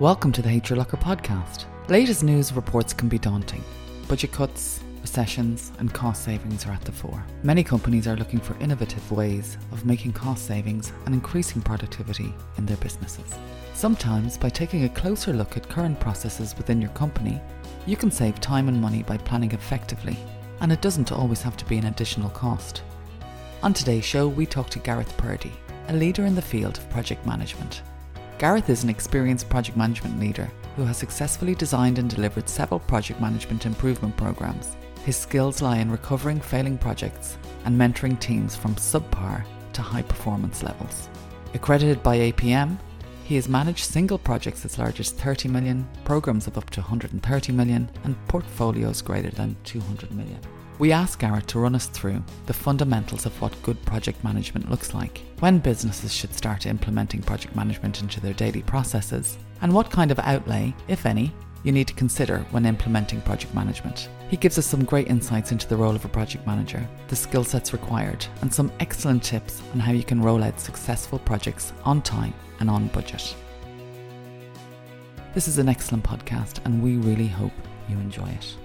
Welcome to the HR Locker podcast. Latest news reports can be daunting. Budget cuts, recessions, and cost savings are at the fore. Many companies are looking for innovative ways of making cost savings and increasing productivity in their businesses. Sometimes, by taking a closer look at current processes within your company, you can save time and money by planning effectively, and it doesn't always have to be an additional cost. On today's show, we talk to Gareth Purdy, a leader in the field of project management. Gareth is an experienced project management leader who has successfully designed and delivered several project management improvement programs. His skills lie in recovering failing projects and mentoring teams from subpar to high performance levels. Accredited by APM, he has managed single projects as large as 30 million, programs of up to 130 million, and portfolios greater than 200 million. We asked Gareth to run us through the fundamentals of what good project management looks like, when businesses should start implementing project management into their daily processes, and what kind of outlay, if any, you need to consider when implementing project management. He gives us some great insights into the role of a project manager, the skill sets required, and some excellent tips on how you can roll out successful projects on time and on budget. This is an excellent podcast, and we really hope you enjoy it.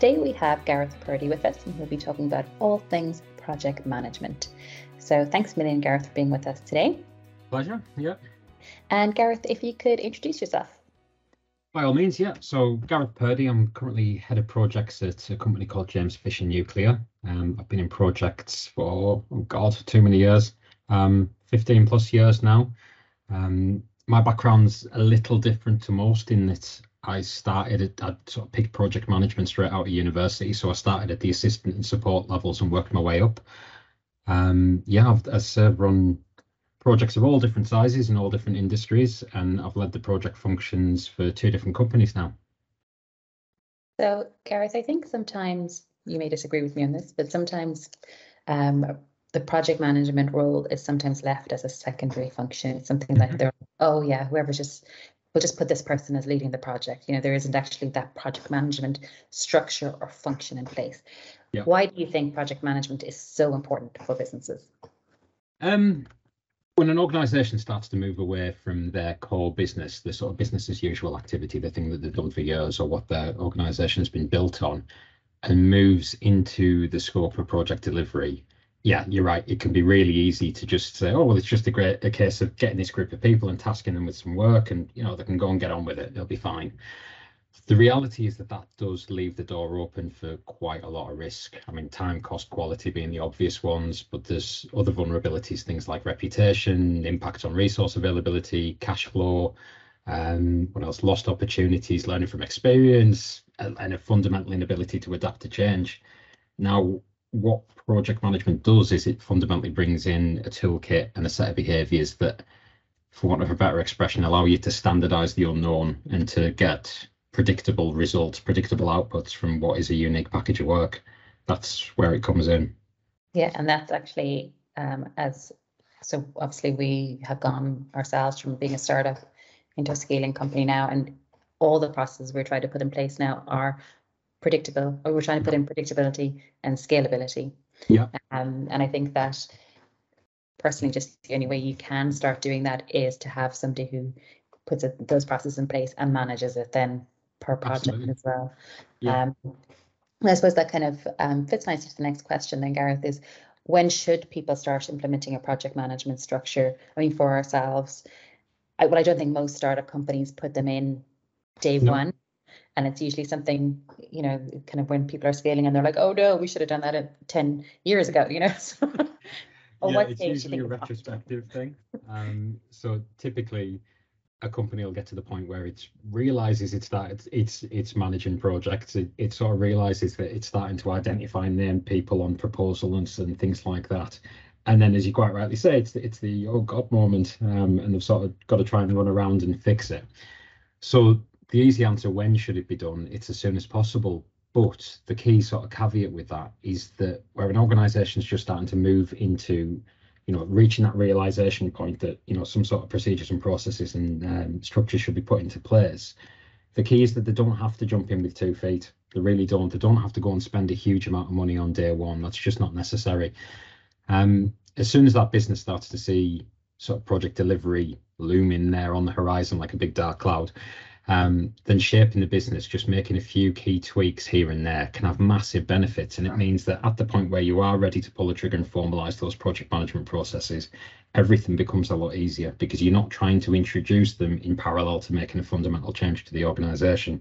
Today we have Gareth Purdy with us, and he'll be talking about all things project management. So thanks a million, Gareth, for being with us today. Pleasure. Yeah. And Gareth, if you could introduce yourself. By all means, yeah. So Gareth Purdy, I'm currently head of projects at a company called James Fisher Nuclear. Um, I've been in projects for oh God, for too many years, um, 15 plus years now. Um, my background's a little different to most in that I started at, I sort of picked project management straight out of university. So I started at the assistant and support levels and worked my way up. Um, yeah, I've, I've uh, run projects of all different sizes in all different industries, and I've led the project functions for two different companies now. So, Gareth, I think sometimes you may disagree with me on this, but sometimes um, the project management role is sometimes left as a secondary function. It's something like they're, oh yeah, whoever's just we'll just put this person as leading the project. You know, there isn't actually that project management structure or function in place. Yeah. Why do you think project management is so important for businesses? Um, when an organization starts to move away from their core business, the sort of business as usual activity, the thing that they've done for years or what their organization has been built on, and moves into the scope of project delivery, yeah, you're right. It can be really easy to just say, oh, well, it's just a great a case of getting this group of people and tasking them with some work, and you know they can go and get on with it. They'll be fine. The reality is that that does leave the door open for quite a lot of risk. I mean, time, cost, quality being the obvious ones, but there's other vulnerabilities, things like reputation, impact on resource availability, cash flow, um, what else? Lost opportunities, learning from experience, and a fundamental inability to adapt to change. Now, what project management does is it fundamentally brings in a toolkit and a set of behaviors that, for want of a better expression, allow you to standardize the unknown and to get predictable results, predictable outputs from what is a unique package of work. That's where it comes in. Yeah, and that's actually um, as so obviously we have gone ourselves from being a startup into a scaling company now, and all the processes we're trying to put in place now are predictable, or we're trying to put in predictability and scalability. Yeah. Um, and I think that personally, just the only way you can start doing that is to have somebody who puts it, those processes in place and manages it then per project Absolutely. as well. Yeah. Um, I suppose that kind of um, fits nicely to the next question then, Gareth, is when should people start implementing a project management structure? I mean, for ourselves, I, well, I don't think most startup companies put them in day no. one and it's usually something you know kind of when people are scaling and they're like oh no we should have done that 10 years ago you know? So, yeah, it's usually a retrospective thing. Um, so typically a company will get to the point where it realizes it's that it's it's, it's managing projects. It, it sort of realizes that it's starting to identify name people on proposals and things like that. And then as you quite rightly say it's it's the oh god moment um, and they've sort of got to try and run around and fix it. So the easy answer when should it be done? It's as soon as possible. But the key sort of caveat with that is that where an organization is just starting to move into you know reaching that realization point that you know some sort of procedures and processes and um, structures should be put into place the key is that they don't have to jump in with two feet. They really don't. They don't have to go and spend a huge amount of money on day one. That's just not necessary. Um, as soon as that business starts to see sort of project delivery looming there on the horizon like a big dark cloud, um, then shaping the business, just making a few key tweaks here and there can have massive benefits. And it means that at the point where you are ready to pull the trigger and formalize those project management processes, everything becomes a lot easier because you're not trying to introduce them in parallel to making a fundamental change to the organization.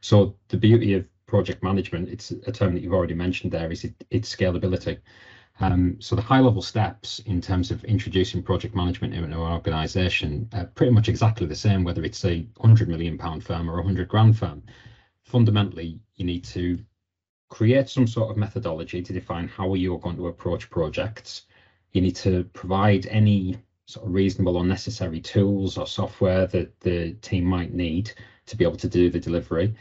So the beauty of project management, it's a term that you've already mentioned there, is it, it's scalability. Um, so the high level steps in terms of introducing project management in an organization are pretty much exactly the same, whether it's a hundred million pound firm or a hundred grand firm. Fundamentally, you need to create some sort of methodology to define how you're going to approach projects. You need to provide any sort of reasonable or necessary tools or software that the team might need to be able to do the delivery.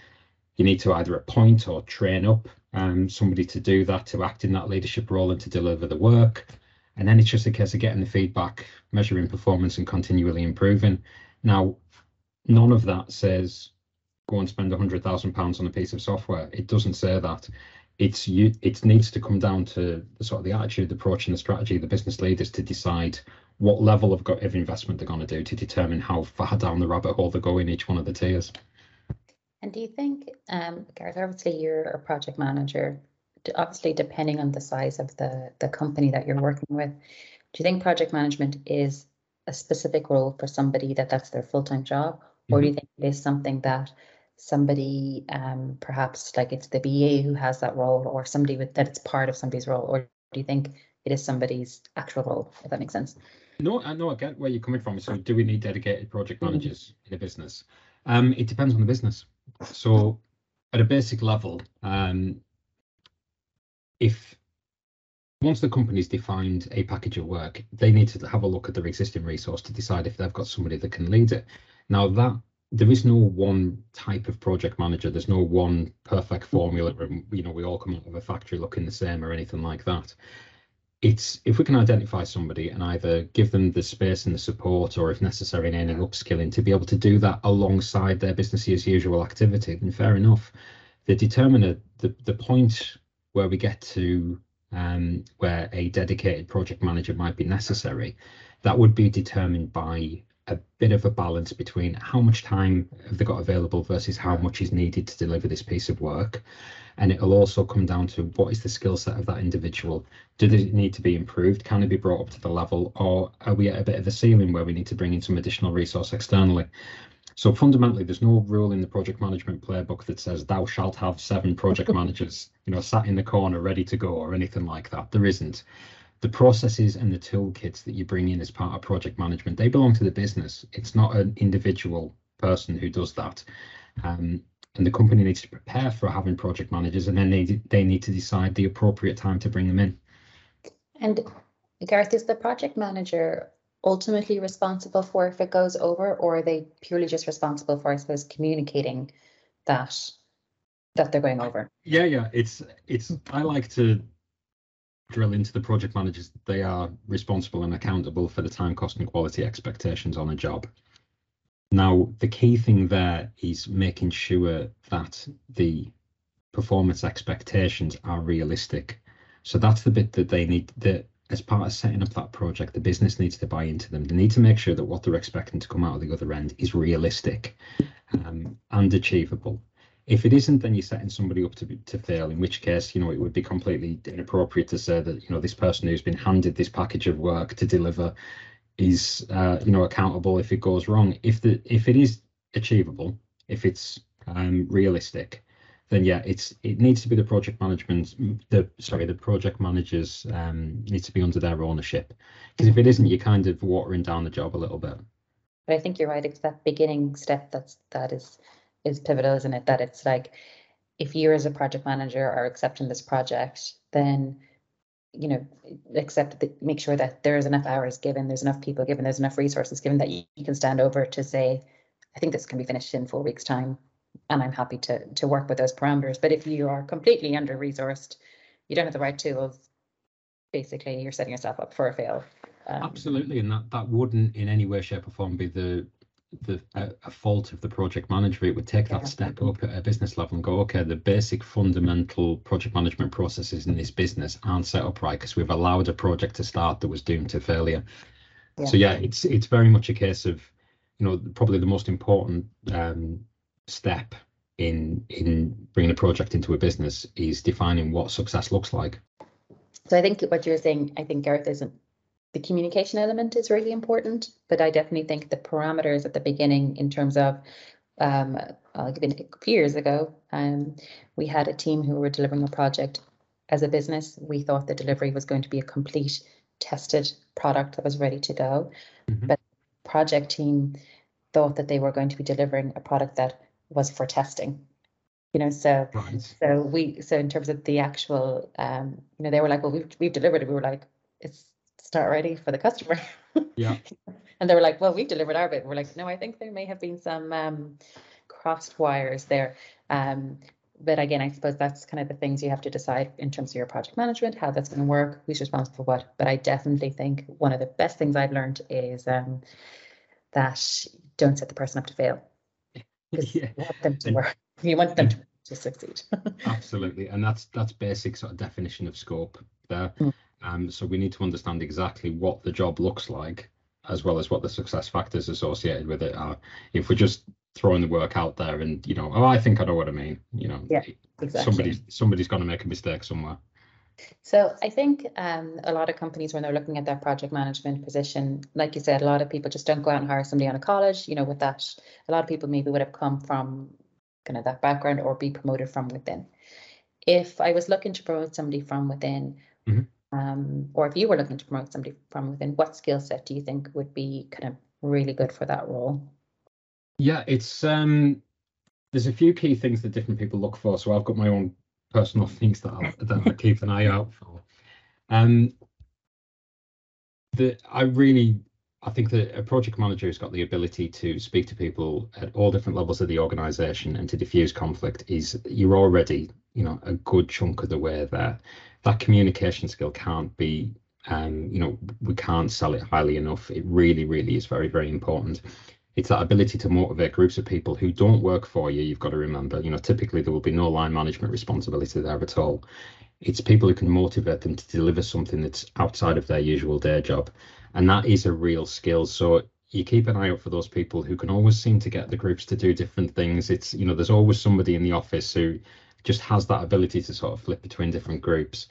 You need to either appoint or train up um, somebody to do that, to act in that leadership role and to deliver the work. And then it's just a case of getting the feedback, measuring performance and continually improving. Now, none of that says go and spend a hundred thousand pounds on a piece of software. It doesn't say that. It's you it needs to come down to the sort of the attitude, the approach, and the strategy of the business leaders to decide what level of, of investment they're going to do to determine how far down the rabbit hole they go in each one of the tiers. And do you think, um, Gareth, obviously you're a project manager, obviously depending on the size of the, the company that you're working with, do you think project management is a specific role for somebody that that's their full-time job? Mm-hmm. Or do you mm-hmm. think it is something that somebody, um, perhaps like it's the BA who has that role or somebody with that it's part of somebody's role? Or do you think it is somebody's actual role, if that makes sense? No, I know I get where you're coming from. So do we need dedicated project mm-hmm. managers mm-hmm. in a business? Um, it depends on the business. So at a basic level, um, if once the company's defined a package of work, they need to have a look at their existing resource to decide if they've got somebody that can lead it. Now that there is no one type of project manager. There's no one perfect formula, you know we all come out of a factory looking the same or anything like that it's if we can identify somebody and either give them the space and the support or if necessary in any upskilling to be able to do that alongside their business as usual activity then fair enough. The determiner the, the point where we get to um, where a dedicated project manager might be necessary. That would be determined by a bit of a balance between how much time have they got available versus how much is needed to deliver this piece of work. And it'll also come down to what is the skill set of that individual? Do they need to be improved? Can they be brought up to the level? Or are we at a bit of a ceiling where we need to bring in some additional resource externally? So fundamentally, there's no rule in the project management playbook that says thou shalt have seven project managers, you know, sat in the corner ready to go or anything like that. There isn't the processes and the toolkits that you bring in as part of project management, they belong to the business. It's not an individual person who does that. Um, and the company needs to prepare for having project managers and then they, they need to decide the appropriate time to bring them in. And Gareth, is the project manager ultimately responsible for if it goes over or are they purely just responsible for, I suppose, communicating that that they're going over? Yeah, yeah. It's it's I like to drill into the project managers, they are responsible and accountable for the time, cost, and quality expectations on a job. Now, the key thing there is making sure that the performance expectations are realistic. So that's the bit that they need that as part of setting up that project, the business needs to buy into them. They need to make sure that what they're expecting to come out of the other end is realistic um, and achievable. If it isn't, then you're setting somebody up to to fail. In which case, you know, it would be completely inappropriate to say that you know this person who's been handed this package of work to deliver is uh, you know accountable if it goes wrong. If the if it is achievable, if it's um, realistic, then yeah, it's it needs to be the project management. The sorry, the project managers um, need to be under their ownership. Because if it isn't, you're kind of watering down the job a little bit. But I think you're right. It's that beginning step that's that is is pivotal, isn't it? That it's like if you as a project manager are accepting this project, then you know accept that make sure that there's enough hours given, there's enough people given, there's enough resources given that you, you can stand over to say, I think this can be finished in four weeks' time, and I'm happy to to work with those parameters. But if you are completely under resourced, you don't have the right tools. Basically, you're setting yourself up for a fail. Um, Absolutely, and that that wouldn't in any way, shape, or form be the the a, a, fault of the project manager. It would take that step up at a business level and go, okay, the basic fundamental project management processes in this business aren't set up right because we've allowed a project to start that was doomed to failure. Yeah. So yeah, it's it's very much a case of, you know, probably the most important um, step in in bringing a project into a business is defining what success looks like. So I think what you're saying, I think Gareth isn't the communication element is really important, but I definitely think the parameters at the beginning in terms of um, I'll give it a few years ago, um, we had a team who were delivering a project as a business. We thought the delivery was going to be a complete tested product that was ready to go. Mm-hmm. But project team thought that they were going to be delivering a product that was for testing. You know, so right. so we so in terms of the actual um, you know, they were like, Well, we've we've delivered it. We were like, it's it's not ready for the customer. Yeah. and they were like, Well, we've delivered our bit. We're like, no, I think there may have been some um crossed wires there. Um, but again, I suppose that's kind of the things you have to decide in terms of your project management, how that's going to work, who's responsible for what. But I definitely think one of the best things I've learned is um, that don't set the person up to fail. yeah. You want them to work. You want them to, to succeed. Absolutely, and that's that's basic sort of definition of scope there. Mm. Um, so we need to understand exactly what the job looks like, as well as what the success factors associated with it are. If we're just throwing the work out there and you know oh i think i know what i mean you know yeah exactly. somebody's somebody's going to make a mistake somewhere so i think um, a lot of companies when they're looking at their project management position like you said a lot of people just don't go out and hire somebody out of college you know with that a lot of people maybe would have come from kind of that background or be promoted from within if i was looking to promote somebody from within mm-hmm. Um, or if you were looking to promote somebody from within what skill set do you think would be kind of really good for that role yeah, it's um, there's a few key things that different people look for. So I've got my own personal things that I, that I keep an eye out for. Um, the I really I think that a project manager has got the ability to speak to people at all different levels of the organization and to diffuse conflict is you're already, you know, a good chunk of the way there. That communication skill can't be um, you know, we can't sell it highly enough. It really, really is very, very important it's that ability to motivate groups of people who don't work for you. You've got to remember, you know, typically there will be no line management responsibility there at all. It's people who can motivate them to deliver something that's outside of their usual day job. And that is a real skill. So you keep an eye out for those people who can always seem to get the groups to do different things. It's, you know, there's always somebody in the office who just has that ability to sort of flip between different groups.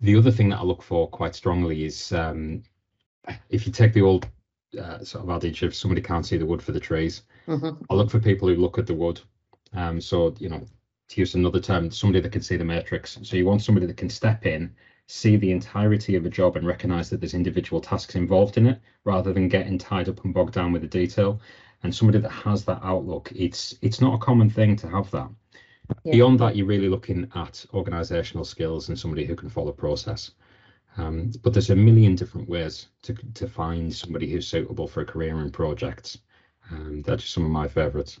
The other thing that I look for quite strongly is um, if you take the old uh, sort of adage if somebody can't see the wood for the trees. Mm-hmm. I look for people who look at the wood. Um, so you know, to use another term, somebody that can see the matrix. So you want somebody that can step in, see the entirety of a job, and recognise that there's individual tasks involved in it, rather than getting tied up and bogged down with the detail. And somebody that has that outlook, it's it's not a common thing to have that. Yeah. Beyond that, you're really looking at organisational skills and somebody who can follow process. Um, but there's a million different ways to, to find somebody who's suitable for a career in projects. Um, that's just some of my favourites.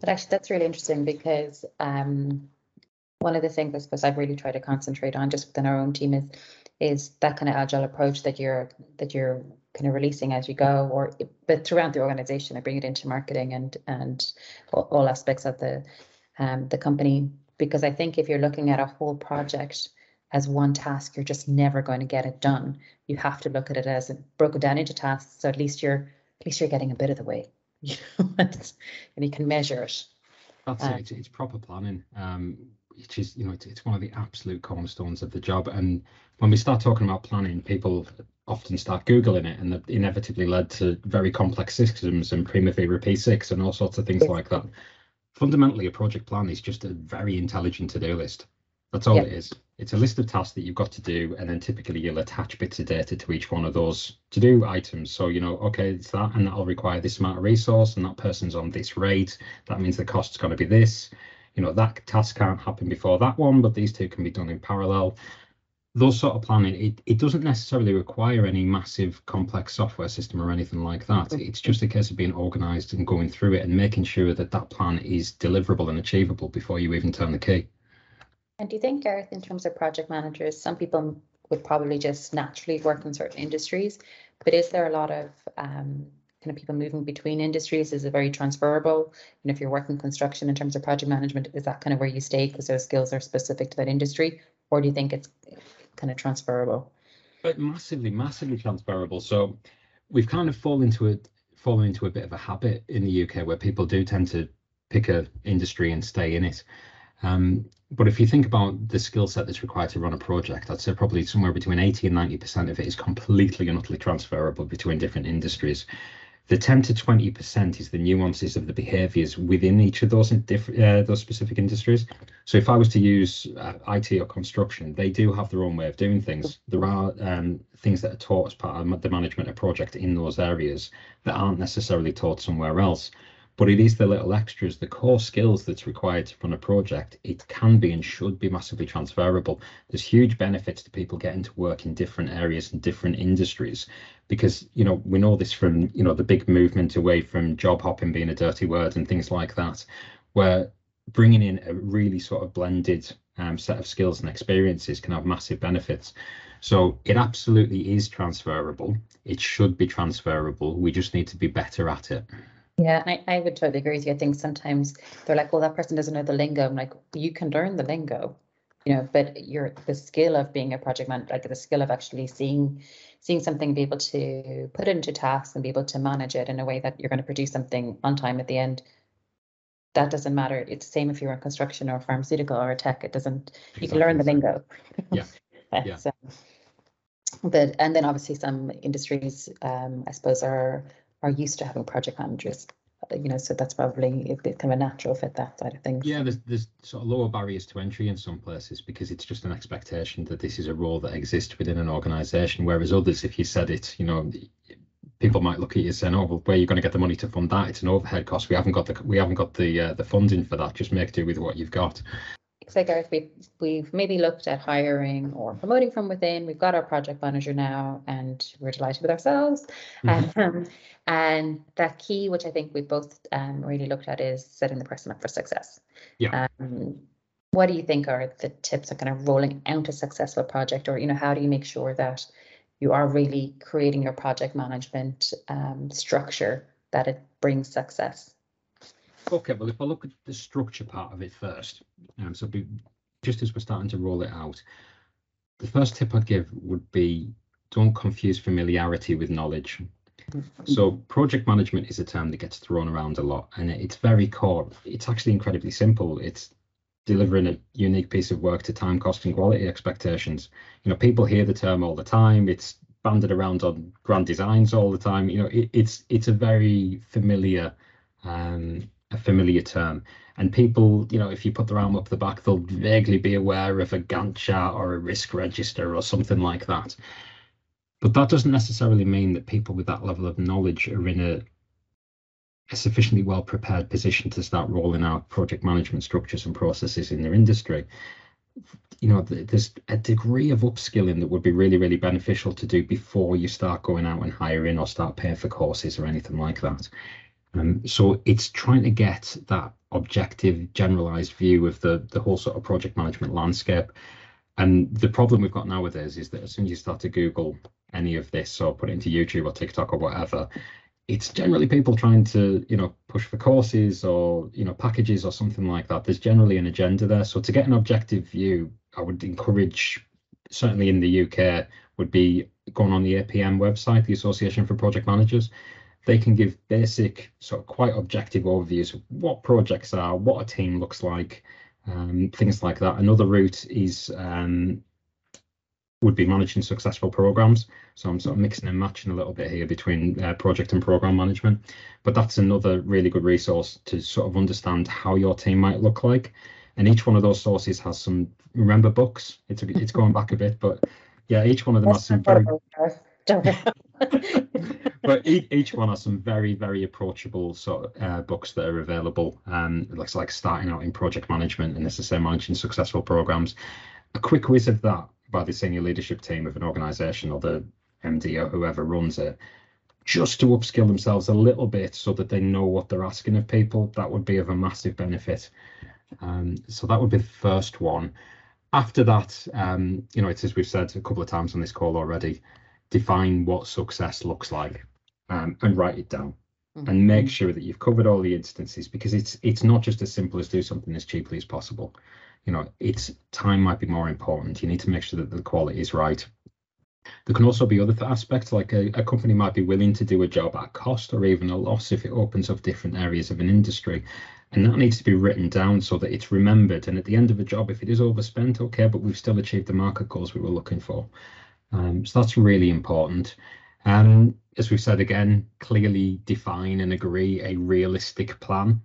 But actually, that's really interesting because um, one of the things I suppose I've really tried to concentrate on just within our own team is is that kind of agile approach that you're that you're kind of releasing as you go, or but throughout the organization, I bring it into marketing and and all, all aspects of the um, the company because I think if you're looking at a whole project as one task, you're just never going to get it done. You have to look at it as broken down into tasks, so at least you're at least you're getting a bit of the way, and you can measure it. That's uh, it. It's, it's, proper planning, um, which is you know it's, it's one of the absolute cornerstones of the job. And when we start talking about planning, people often start googling it, and that inevitably led to very complex systems and Primavera P6 and all sorts of things like that. Fundamentally, a project plan is just a very intelligent to-do list. That's all yep. it is. It's a list of tasks that you've got to do, and then typically you'll attach bits of data to each one of those to do items. So, you know, okay, it's that, and that'll require this amount of resource, and that person's on this rate. That means the cost's going to be this. You know, that task can't happen before that one, but these two can be done in parallel. Those sort of planning, it, it doesn't necessarily require any massive complex software system or anything like that. It's just a case of being organized and going through it and making sure that that plan is deliverable and achievable before you even turn the key. And do you think, Gareth, in terms of project managers, some people would probably just naturally work in certain industries, but is there a lot of um, kind of people moving between industries? Is it very transferable? And if you're working construction in terms of project management, is that kind of where you stay because those skills are specific to that industry, or do you think it's kind of transferable? But massively, massively transferable. So we've kind of fallen into a fallen into a bit of a habit in the UK where people do tend to pick a industry and stay in it. Um, but if you think about the skill set that's required to run a project, I'd say probably somewhere between 80 and 90% of it is completely and utterly transferable between different industries. The 10 to 20% is the nuances of the behaviors within each of those different uh, those specific industries. So if I was to use uh, IT or construction, they do have their own way of doing things. There are um, things that are taught as part of the management of project in those areas that aren't necessarily taught somewhere else but it is the little extras, the core skills that's required to run a project. It can be and should be massively transferable. There's huge benefits to people getting to work in different areas and different industries because, you know, we know this from, you know, the big movement away from job hopping being a dirty word and things like that, where bringing in a really sort of blended um, set of skills and experiences can have massive benefits. So it absolutely is transferable. It should be transferable. We just need to be better at it. Yeah, I, I would totally agree with you. I think sometimes they're like, well, that person doesn't know the lingo. I'm like, you can learn the lingo, you know, but you're the skill of being a project manager, like the skill of actually seeing seeing something, be able to put it into tasks and be able to manage it in a way that you're going to produce something on time at the end. That doesn't matter. It's the same if you're in construction or pharmaceutical or tech. It doesn't. Exactly. You can learn the lingo. Yeah. yeah. so, but and then obviously some industries, um, I suppose, are are used to having project managers uh, you know, so that's probably kind of a natural fit that side of things. Yeah, there's there's sort of lower barriers to entry in some places because it's just an expectation that this is a role that exists within an organisation. Whereas others, if you said it, you know, people might look at you saying, "Oh, well, where are you going to get the money to fund that? It's an overhead cost. We haven't got the we haven't got the uh, the funding for that. Just make do with what you've got." So Gareth, we've, we've maybe looked at hiring or promoting from within. We've got our project manager now, and we're delighted with ourselves. Mm-hmm. Um, and that key, which I think we've both um, really looked at, is setting the person up for success. Yeah. Um, what do you think are the tips of kind of rolling out a successful project, or you know, how do you make sure that you are really creating your project management um, structure that it brings success? Okay, well, if I look at the structure part of it first, um, so be, just as we're starting to roll it out, the first tip I'd give would be don't confuse familiarity with knowledge. So project management is a term that gets thrown around a lot and it's very core. It's actually incredibly simple. It's delivering a unique piece of work to time, cost and quality expectations. You know, people hear the term all the time. It's banded around on grand designs all the time. You know, it, it's it's a very familiar um, a familiar term. And people, you know, if you put their arm up the back, they'll vaguely be aware of a Gantt chart or a risk register or something like that. But that doesn't necessarily mean that people with that level of knowledge are in a, a sufficiently well prepared position to start rolling out project management structures and processes in their industry. You know, there's a degree of upskilling that would be really, really beneficial to do before you start going out and hiring or start paying for courses or anything like that. Um, so it's trying to get that objective, generalized view of the the whole sort of project management landscape. And the problem we've got nowadays is that as soon as you start to Google any of this or put it into YouTube or TikTok or whatever, it's generally people trying to, you know, push for courses or, you know, packages or something like that. There's generally an agenda there. So to get an objective view, I would encourage, certainly in the UK, would be going on the APM website, the Association for Project Managers they can give basic, sort of quite objective overviews of what projects are, what a team looks like, um, things like that. Another route is um, would be managing successful programs. So I'm sort of mixing and matching a little bit here between uh, project and program management. But that's another really good resource to sort of understand how your team might look like. And each one of those sources has some remember books. It's a, it's going back a bit, but yeah, each one of them has some very. but each, one has some very very approachable sort of uh, books that are available um looks like starting out in project management and this necessarily managing successful programs. A quick whiz of that by the senior leadership team of an organization or the md or whoever runs it just to upskill themselves a little bit so that they know what they're asking of people that would be of a massive benefit. Um, so that would be the first one. After that um, you know it's as we've said a couple of times on this call already define what success looks like um, and write it down mm-hmm. and make sure that you've covered all the instances because it's it's not just as simple as do something as cheaply as possible you know it's time might be more important you need to make sure that the quality is right There can also be other aspects, like a, a company might be willing to do a job at cost or even a loss if it opens up different areas of an industry. And that needs to be written down so that it's remembered. And at the end of a job, if it is overspent, okay, but we've still achieved the market goals we were looking for. Um, so that's really important. Um, as we've said again, clearly define and agree a realistic plan.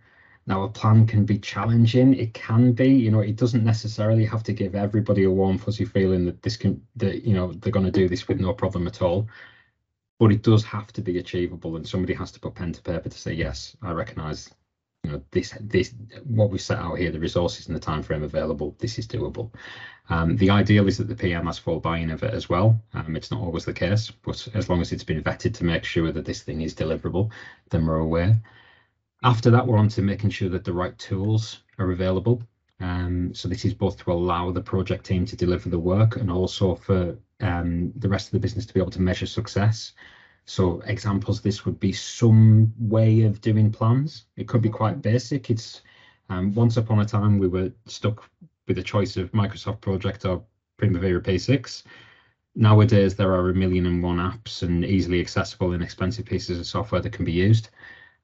Now, a plan can be challenging. It can be, you know, it doesn't necessarily have to give everybody a warm, fuzzy feeling that this can, that, you know, they're going to do this with no problem at all. But it does have to be achievable, and somebody has to put pen to paper to say, yes, I recognise, you know, this, this, what we set out here, the resources and the time frame available, this is doable. Um, the ideal is that the PM has full buy-in of it as well. Um, it's not always the case, but as long as it's been vetted to make sure that this thing is deliverable, then we're aware. After that, we're on to making sure that the right tools are available. Um, so this is both to allow the project team to deliver the work and also for um, the rest of the business to be able to measure success. So examples, this would be some way of doing plans. It could be quite basic. It's um, once upon a time we were stuck with a choice of Microsoft Project or Primavera P6. Nowadays, there are a million and one apps and easily accessible, and expensive pieces of software that can be used.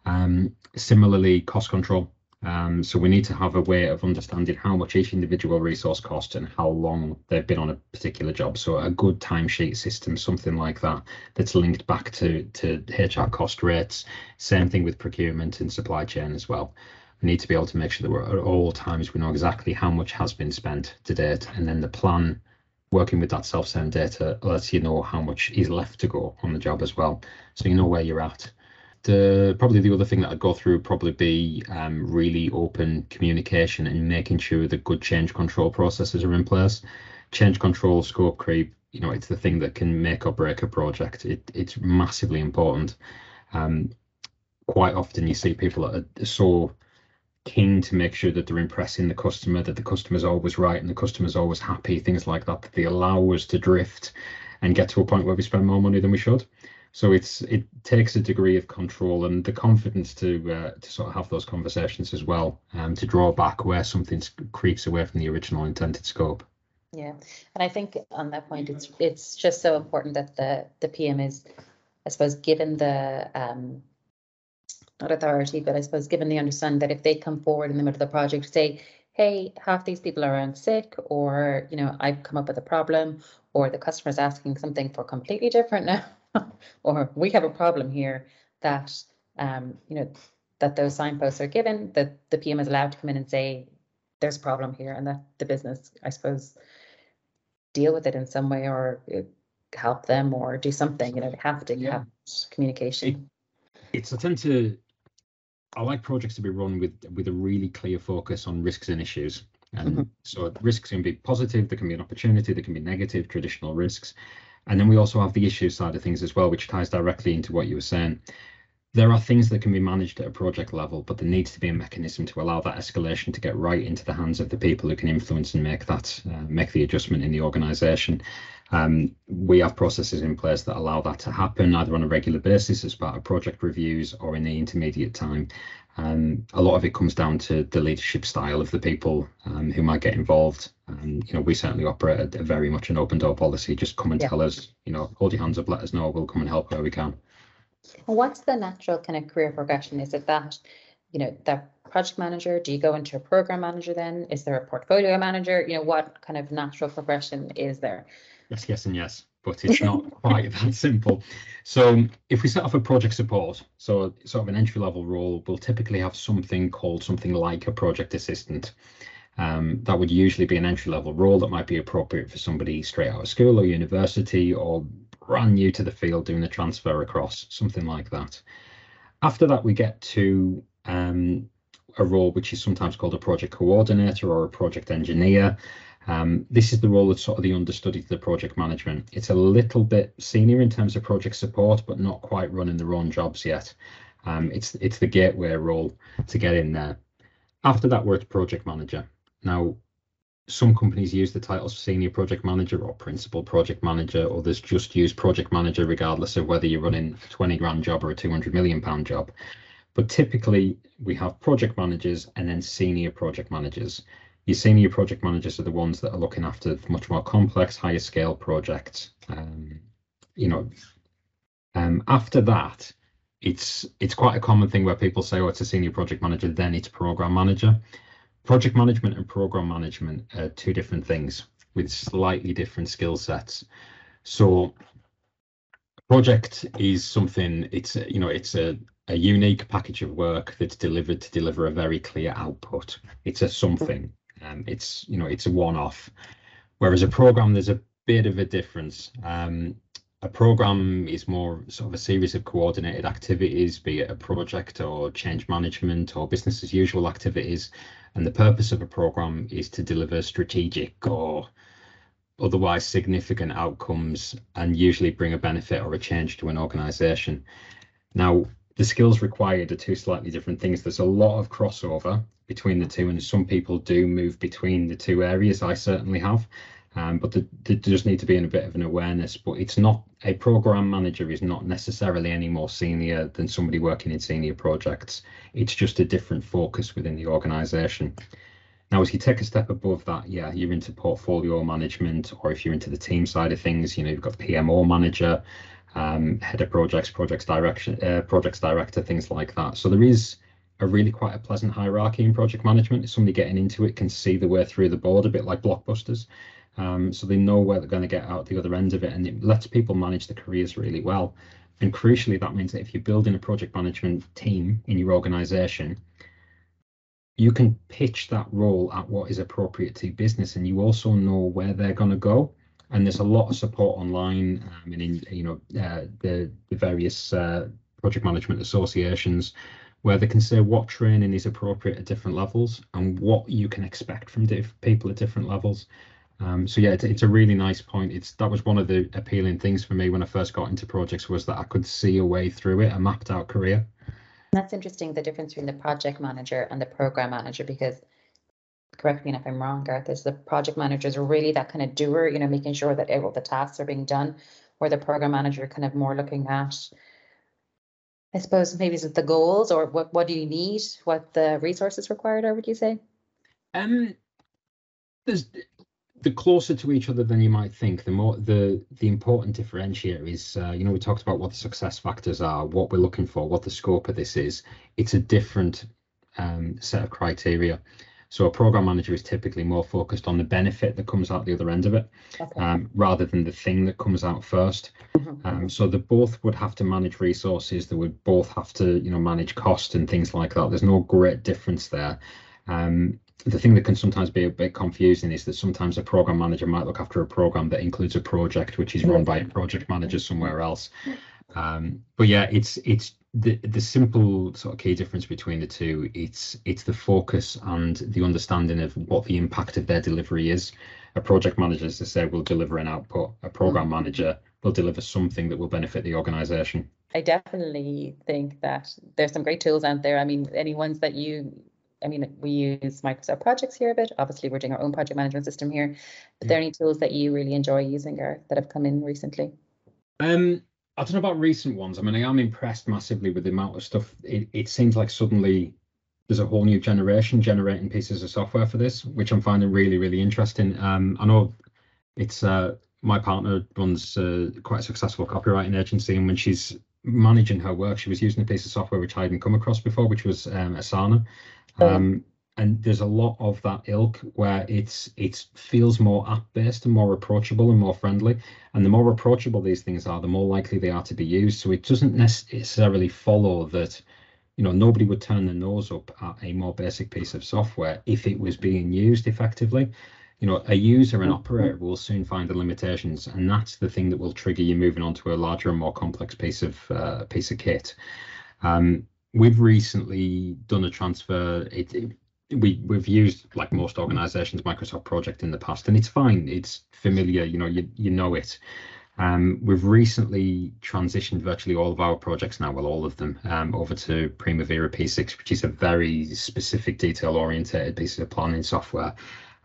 Um, similarly, cost control. Um, so we need to have a way of understanding how much each individual resource costs and how long they've been on a particular job. So a good timesheet system, something like that, that's linked back to, to HR cost rates. Same thing with procurement and supply chain as well. We need to be able to make sure that we're at all times we know exactly how much has been spent to date, and then the plan working with that self-send data lets you know how much is left to go on the job as well, so you know where you're at the probably the other thing that I'd go through would probably be um, really open communication and making sure that good change control processes are in place. Change control, scope creep, you know, it's the thing that can make or break a project. It, it's massively important. Um, quite often you see people that are so keen to make sure that they're impressing the customer, that the customer's always right and the customer's always happy, things like that, that they allow us to drift and get to a point where we spend more money than we should. So it's it takes a degree of control and the confidence to uh, to sort of have those conversations as well, um, to draw back where something creeps away from the original intended scope. Yeah, and I think on that point, it's it's just so important that the the PM is, I suppose, given the um, not authority, but I suppose given the understanding that if they come forward in the middle of the project, say, hey, half these people are around sick, or you know, I've come up with a problem, or the customer's asking something for completely different now or we have a problem here that um, you know that those signposts are given that the PM is allowed to come in and say there's a problem here and that the business I suppose deal with it in some way or uh, help them or do something you know they have to yeah. have communication it, it's I tend to I like projects to be run with with a really clear focus on risks and issues and mm-hmm. so risks can be positive there can be an opportunity there can be negative traditional risks and then we also have the issue side of things as well, which ties directly into what you were saying. There are things that can be managed at a project level, but there needs to be a mechanism to allow that escalation to get right into the hands of the people who can influence and make that uh, make the adjustment in the organisation. Um, we have processes in place that allow that to happen either on a regular basis as part of project reviews or in the intermediate time. Um, a lot of it comes down to the leadership style of the people um, who might get involved. And you know, we certainly operate a, very much an open door policy. Just come and yeah. tell us, you know, hold your hands up, let us know. We'll come and help where we can. What's the natural kind of career progression? Is it that, you know, that project manager? Do you go into a program manager then? Is there a portfolio manager? You know, what kind of natural progression is there? Yes, yes, and yes but it's not quite that simple. So if we set off a project support, so sort of an entry level role, we'll typically have something called something like a project assistant. Um, that would usually be an entry level role that might be appropriate for somebody straight out of school or university or brand new to the field doing the transfer across, something like that. After that, we get to um, a role which is sometimes called a project coordinator or a project engineer. Um, this is the role of sort of the understudy to the project management. It's a little bit senior in terms of project support, but not quite running their own jobs yet. Um, it's it's the gateway role to get in there. After that, we're at project manager. Now, some companies use the titles senior project manager or principal project manager. Others just use project manager, regardless of whether you're running a 20 grand job or a 200 million pound job. But typically, we have project managers and then senior project managers. Your senior project managers are the ones that are looking after much more complex, higher scale projects. Um, you know, um, after that, it's it's quite a common thing where people say, "Oh, it's a senior project manager," then it's program manager. Project management and program management are two different things with slightly different skill sets. So, project is something. It's you know, it's a a unique package of work that's delivered to deliver a very clear output. It's a something. Um, it's you know, it's a one-off. Whereas a program, there's a bit of a difference. Um, a program is more sort of a series of coordinated activities, be it a project or change management or business as usual activities. And the purpose of a program is to deliver strategic or otherwise significant outcomes and usually bring a benefit or a change to an organization. Now, the skills required are two slightly different things. There's a lot of crossover between the two, and some people do move between the two areas. I certainly have. Um, but there, there does need to be in a bit of an awareness. But it's not a program manager is not necessarily any more senior than somebody working in senior projects. It's just a different focus within the organisation. Now, as you take a step above that, yeah, you're into portfolio management, or if you're into the team side of things, you know, you've got PMO manager, um, head of projects, projects direction, uh, projects director, things like that. So there is a really quite a pleasant hierarchy in project management. If somebody getting into it can see the way through the board, a bit like blockbusters. Um, so they know where they're going to get out the other end of it, and it lets people manage their careers really well. And crucially, that means that if you're building a project management team in your organization, you can pitch that role at what is appropriate to business, and you also know where they're going to go. And there's a lot of support online, um, and in you know uh, the the various uh, project management associations where they can say what training is appropriate at different levels and what you can expect from diff- people at different levels. Um, so yeah, it's, it's a really nice point. It's that was one of the appealing things for me when I first got into projects was that I could see a way through it, a mapped out career. That's interesting, the difference between the project manager and the program manager, because correct me if I'm wrong, Gareth, is the project manager is really that kind of doer, you know, making sure that all the tasks are being done, where the program manager kind of more looking at, I suppose maybe is it the goals or what what do you need, what the resources required are, would you say? Um, there's the closer to each other than you might think, the more the the important differentiator is, uh, you know, we talked about what the success factors are, what we're looking for, what the scope of this is. It's a different um, set of criteria. So a program manager is typically more focused on the benefit that comes out the other end of it, okay. um, rather than the thing that comes out 1st mm-hmm. um, so they both would have to manage resources. They would both have to, you know, manage cost and things like that. There's no great difference there. Um, the thing that can sometimes be a bit confusing is that sometimes a program manager might look after a program that includes a project which is run by a project manager somewhere else. Um, but yeah, it's it's the the simple sort of key difference between the two. It's it's the focus and the understanding of what the impact of their delivery is. A project manager, as I say, will deliver an output. A program manager will deliver something that will benefit the organization. I definitely think that there's some great tools out there. I mean, any ones that you I mean, we use Microsoft projects here a bit. Obviously, we're doing our own project management system here. But there any tools that you really enjoy using or that have come in recently? Um, I don't know about recent ones. I mean, I am impressed massively with the amount of stuff. It, it seems like suddenly there's a whole new generation generating pieces of software for this, which I'm finding really, really interesting. Um, I know it's uh, my partner runs uh, quite a successful copywriting agency, and when she's managing her work, she was using a piece of software which I hadn't come across before, which was um, Asana. Um, and there's a lot of that ilk where it's it feels more app based and more approachable and more friendly. And the more approachable these things are, the more likely they are to be used. So it doesn't necessarily follow that you know nobody would turn their nose up at a more basic piece of software if it was being used effectively you know a user and operator will soon find the limitations and that's the thing that will trigger you moving on to a larger and more complex piece of uh, piece of kit um, we've recently done a transfer. It, it, we we've used like most organizations Microsoft Project in the past, and it's fine. It's familiar. You know, you you know it. Um, we've recently transitioned virtually all of our projects now, well, all of them, um, over to Primavera P6, which is a very specific, detail oriented piece of planning software.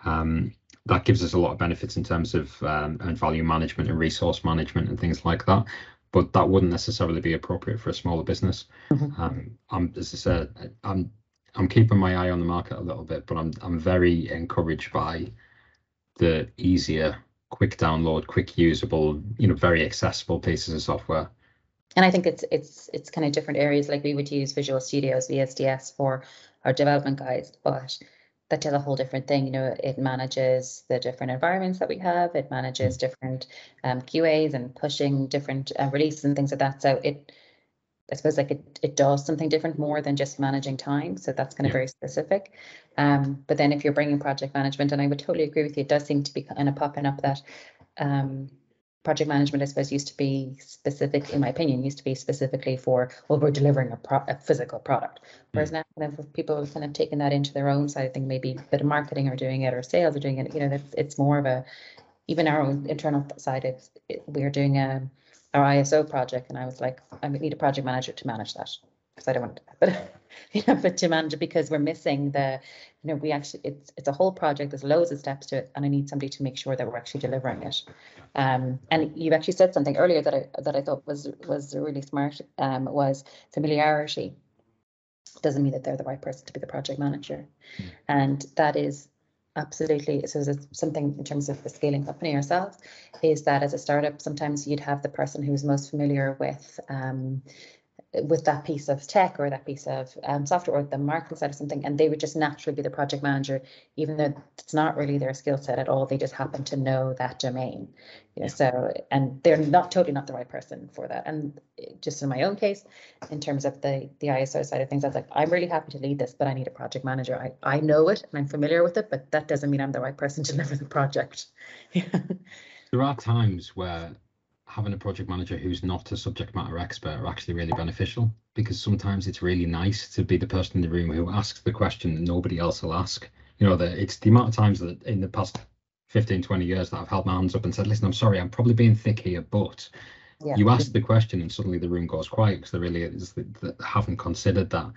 Um, that gives us a lot of benefits in terms of um, earned value management and resource management and things like that but that wouldn't necessarily be appropriate for a smaller business. Mm-hmm. Um, I'm, as I said, I'm I'm keeping my eye on the market a little bit, but I'm I'm very encouraged by the easier quick download, quick usable, you know, very accessible pieces of software. And I think it's it's it's kind of different areas. Like we would use Visual Studios VSTS for our development guides, but that does a whole different thing. You know, it manages the different environments that we have. It manages mm. different um, QAs and pushing different uh, releases and things like that. So it, I suppose, like it, it does something different more than just managing time. So that's kind of yeah. very specific. Um, but then if you're bringing project management, and I would totally agree with you, it does seem to be kind of popping up that um, project management, I suppose, used to be specific, in my opinion, used to be specifically for, well, we're delivering a, pro- a physical product. Whereas mm. now, kind of people have kind of taken that into their own side. I think maybe a bit of marketing are doing it or sales are doing it. You know, it's, it's more of a, even our own internal side, it's, it, we're doing a, our ISO project. And I was like, I need a project manager to manage that because I don't want, to, but you know, but to manage it because we're missing the, you know, we actually it's it's a whole project. There's loads of steps to it, and I need somebody to make sure that we're actually delivering it. Um, and you've actually said something earlier that I that I thought was was really smart. Um, was familiarity doesn't mean that they're the right person to be the project manager, mm. and that is absolutely. So it's something in terms of the scaling company ourselves is that as a startup sometimes you'd have the person who's most familiar with um, with that piece of tech or that piece of um, software or the marketing side of something, and they would just naturally be the project manager, even though it's not really their skill set at all. They just happen to know that domain, you know. So, and they're not totally not the right person for that. And just in my own case, in terms of the the ISO side of things, I was like, I'm really happy to lead this, but I need a project manager. I I know it and I'm familiar with it, but that doesn't mean I'm the right person to deliver the project. there are times where having a project manager who's not a subject matter expert are actually really beneficial because sometimes it's really nice to be the person in the room who asks the question that nobody else will ask. You know, that it's the amount of times that in the past 15, 20 years that I've held my hands up and said, listen, I'm sorry, I'm probably being thick here, but yeah. you ask the question and suddenly the room goes quiet because there really is that haven't considered that.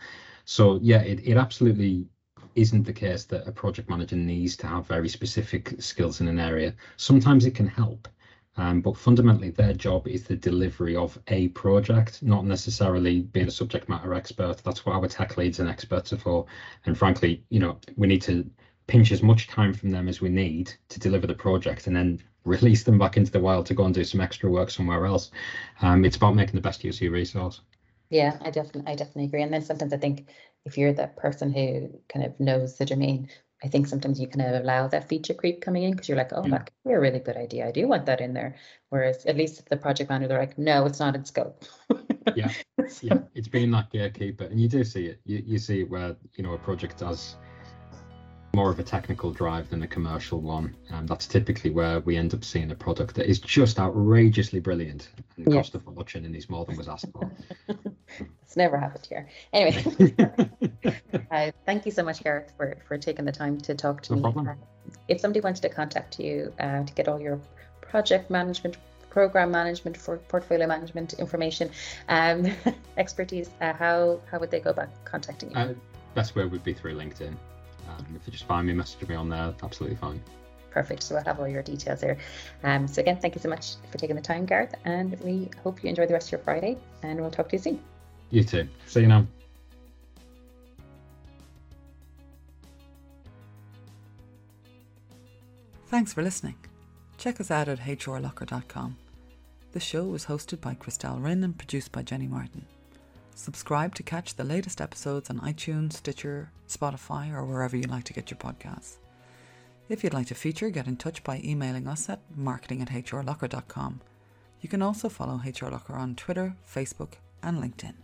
So yeah, it, it absolutely isn't the case that a project manager needs to have very specific skills in an area. Sometimes it can help um, but fundamentally, their job is the delivery of a project, not necessarily being a subject matter expert. That's what our tech leads and experts are for. And frankly, you know, we need to pinch as much time from them as we need to deliver the project and then release them back into the wild to go and do some extra work somewhere else. Um, it's about making the best use of your resource. Yeah, I definitely, I definitely agree. And then sometimes I think if you're the person who kind of knows the domain, I think sometimes you kind of allow that feature creep coming in because you're like, oh, mm. that could be a really good idea. I do want that in there. Whereas at least the project manager, they're like, no, it's not in scope. yeah, yeah, it's being that gatekeeper, and you do see it. You you see it where you know a project does more of a technical drive than a commercial one. And that's typically where we end up seeing a product that is just outrageously brilliant and yeah. cost a fortune and is more than was asked for. it's never happened here. Anyway, uh, thank you so much, Gareth, for, for taking the time to talk to no me. Problem. Uh, if somebody wanted to contact you uh, to get all your project management, program management, for portfolio management information, um, expertise, uh, how how would they go about contacting you? Uh, best way would be through LinkedIn. Um, if you just find me, message me on there, absolutely fine. Perfect. So I'll have all your details there. Um, so again, thank you so much for taking the time, Gareth, and we hope you enjoy the rest of your Friday, and we'll talk to you soon. You too. See you now. Thanks for listening. Check us out at hrlocker.com. The show was hosted by Christelle Rinn and produced by Jenny Martin. Subscribe to catch the latest episodes on iTunes, Stitcher, Spotify, or wherever you like to get your podcasts. If you'd like to feature, get in touch by emailing us at marketing at hrlocker.com. You can also follow HR Locker on Twitter, Facebook, and LinkedIn.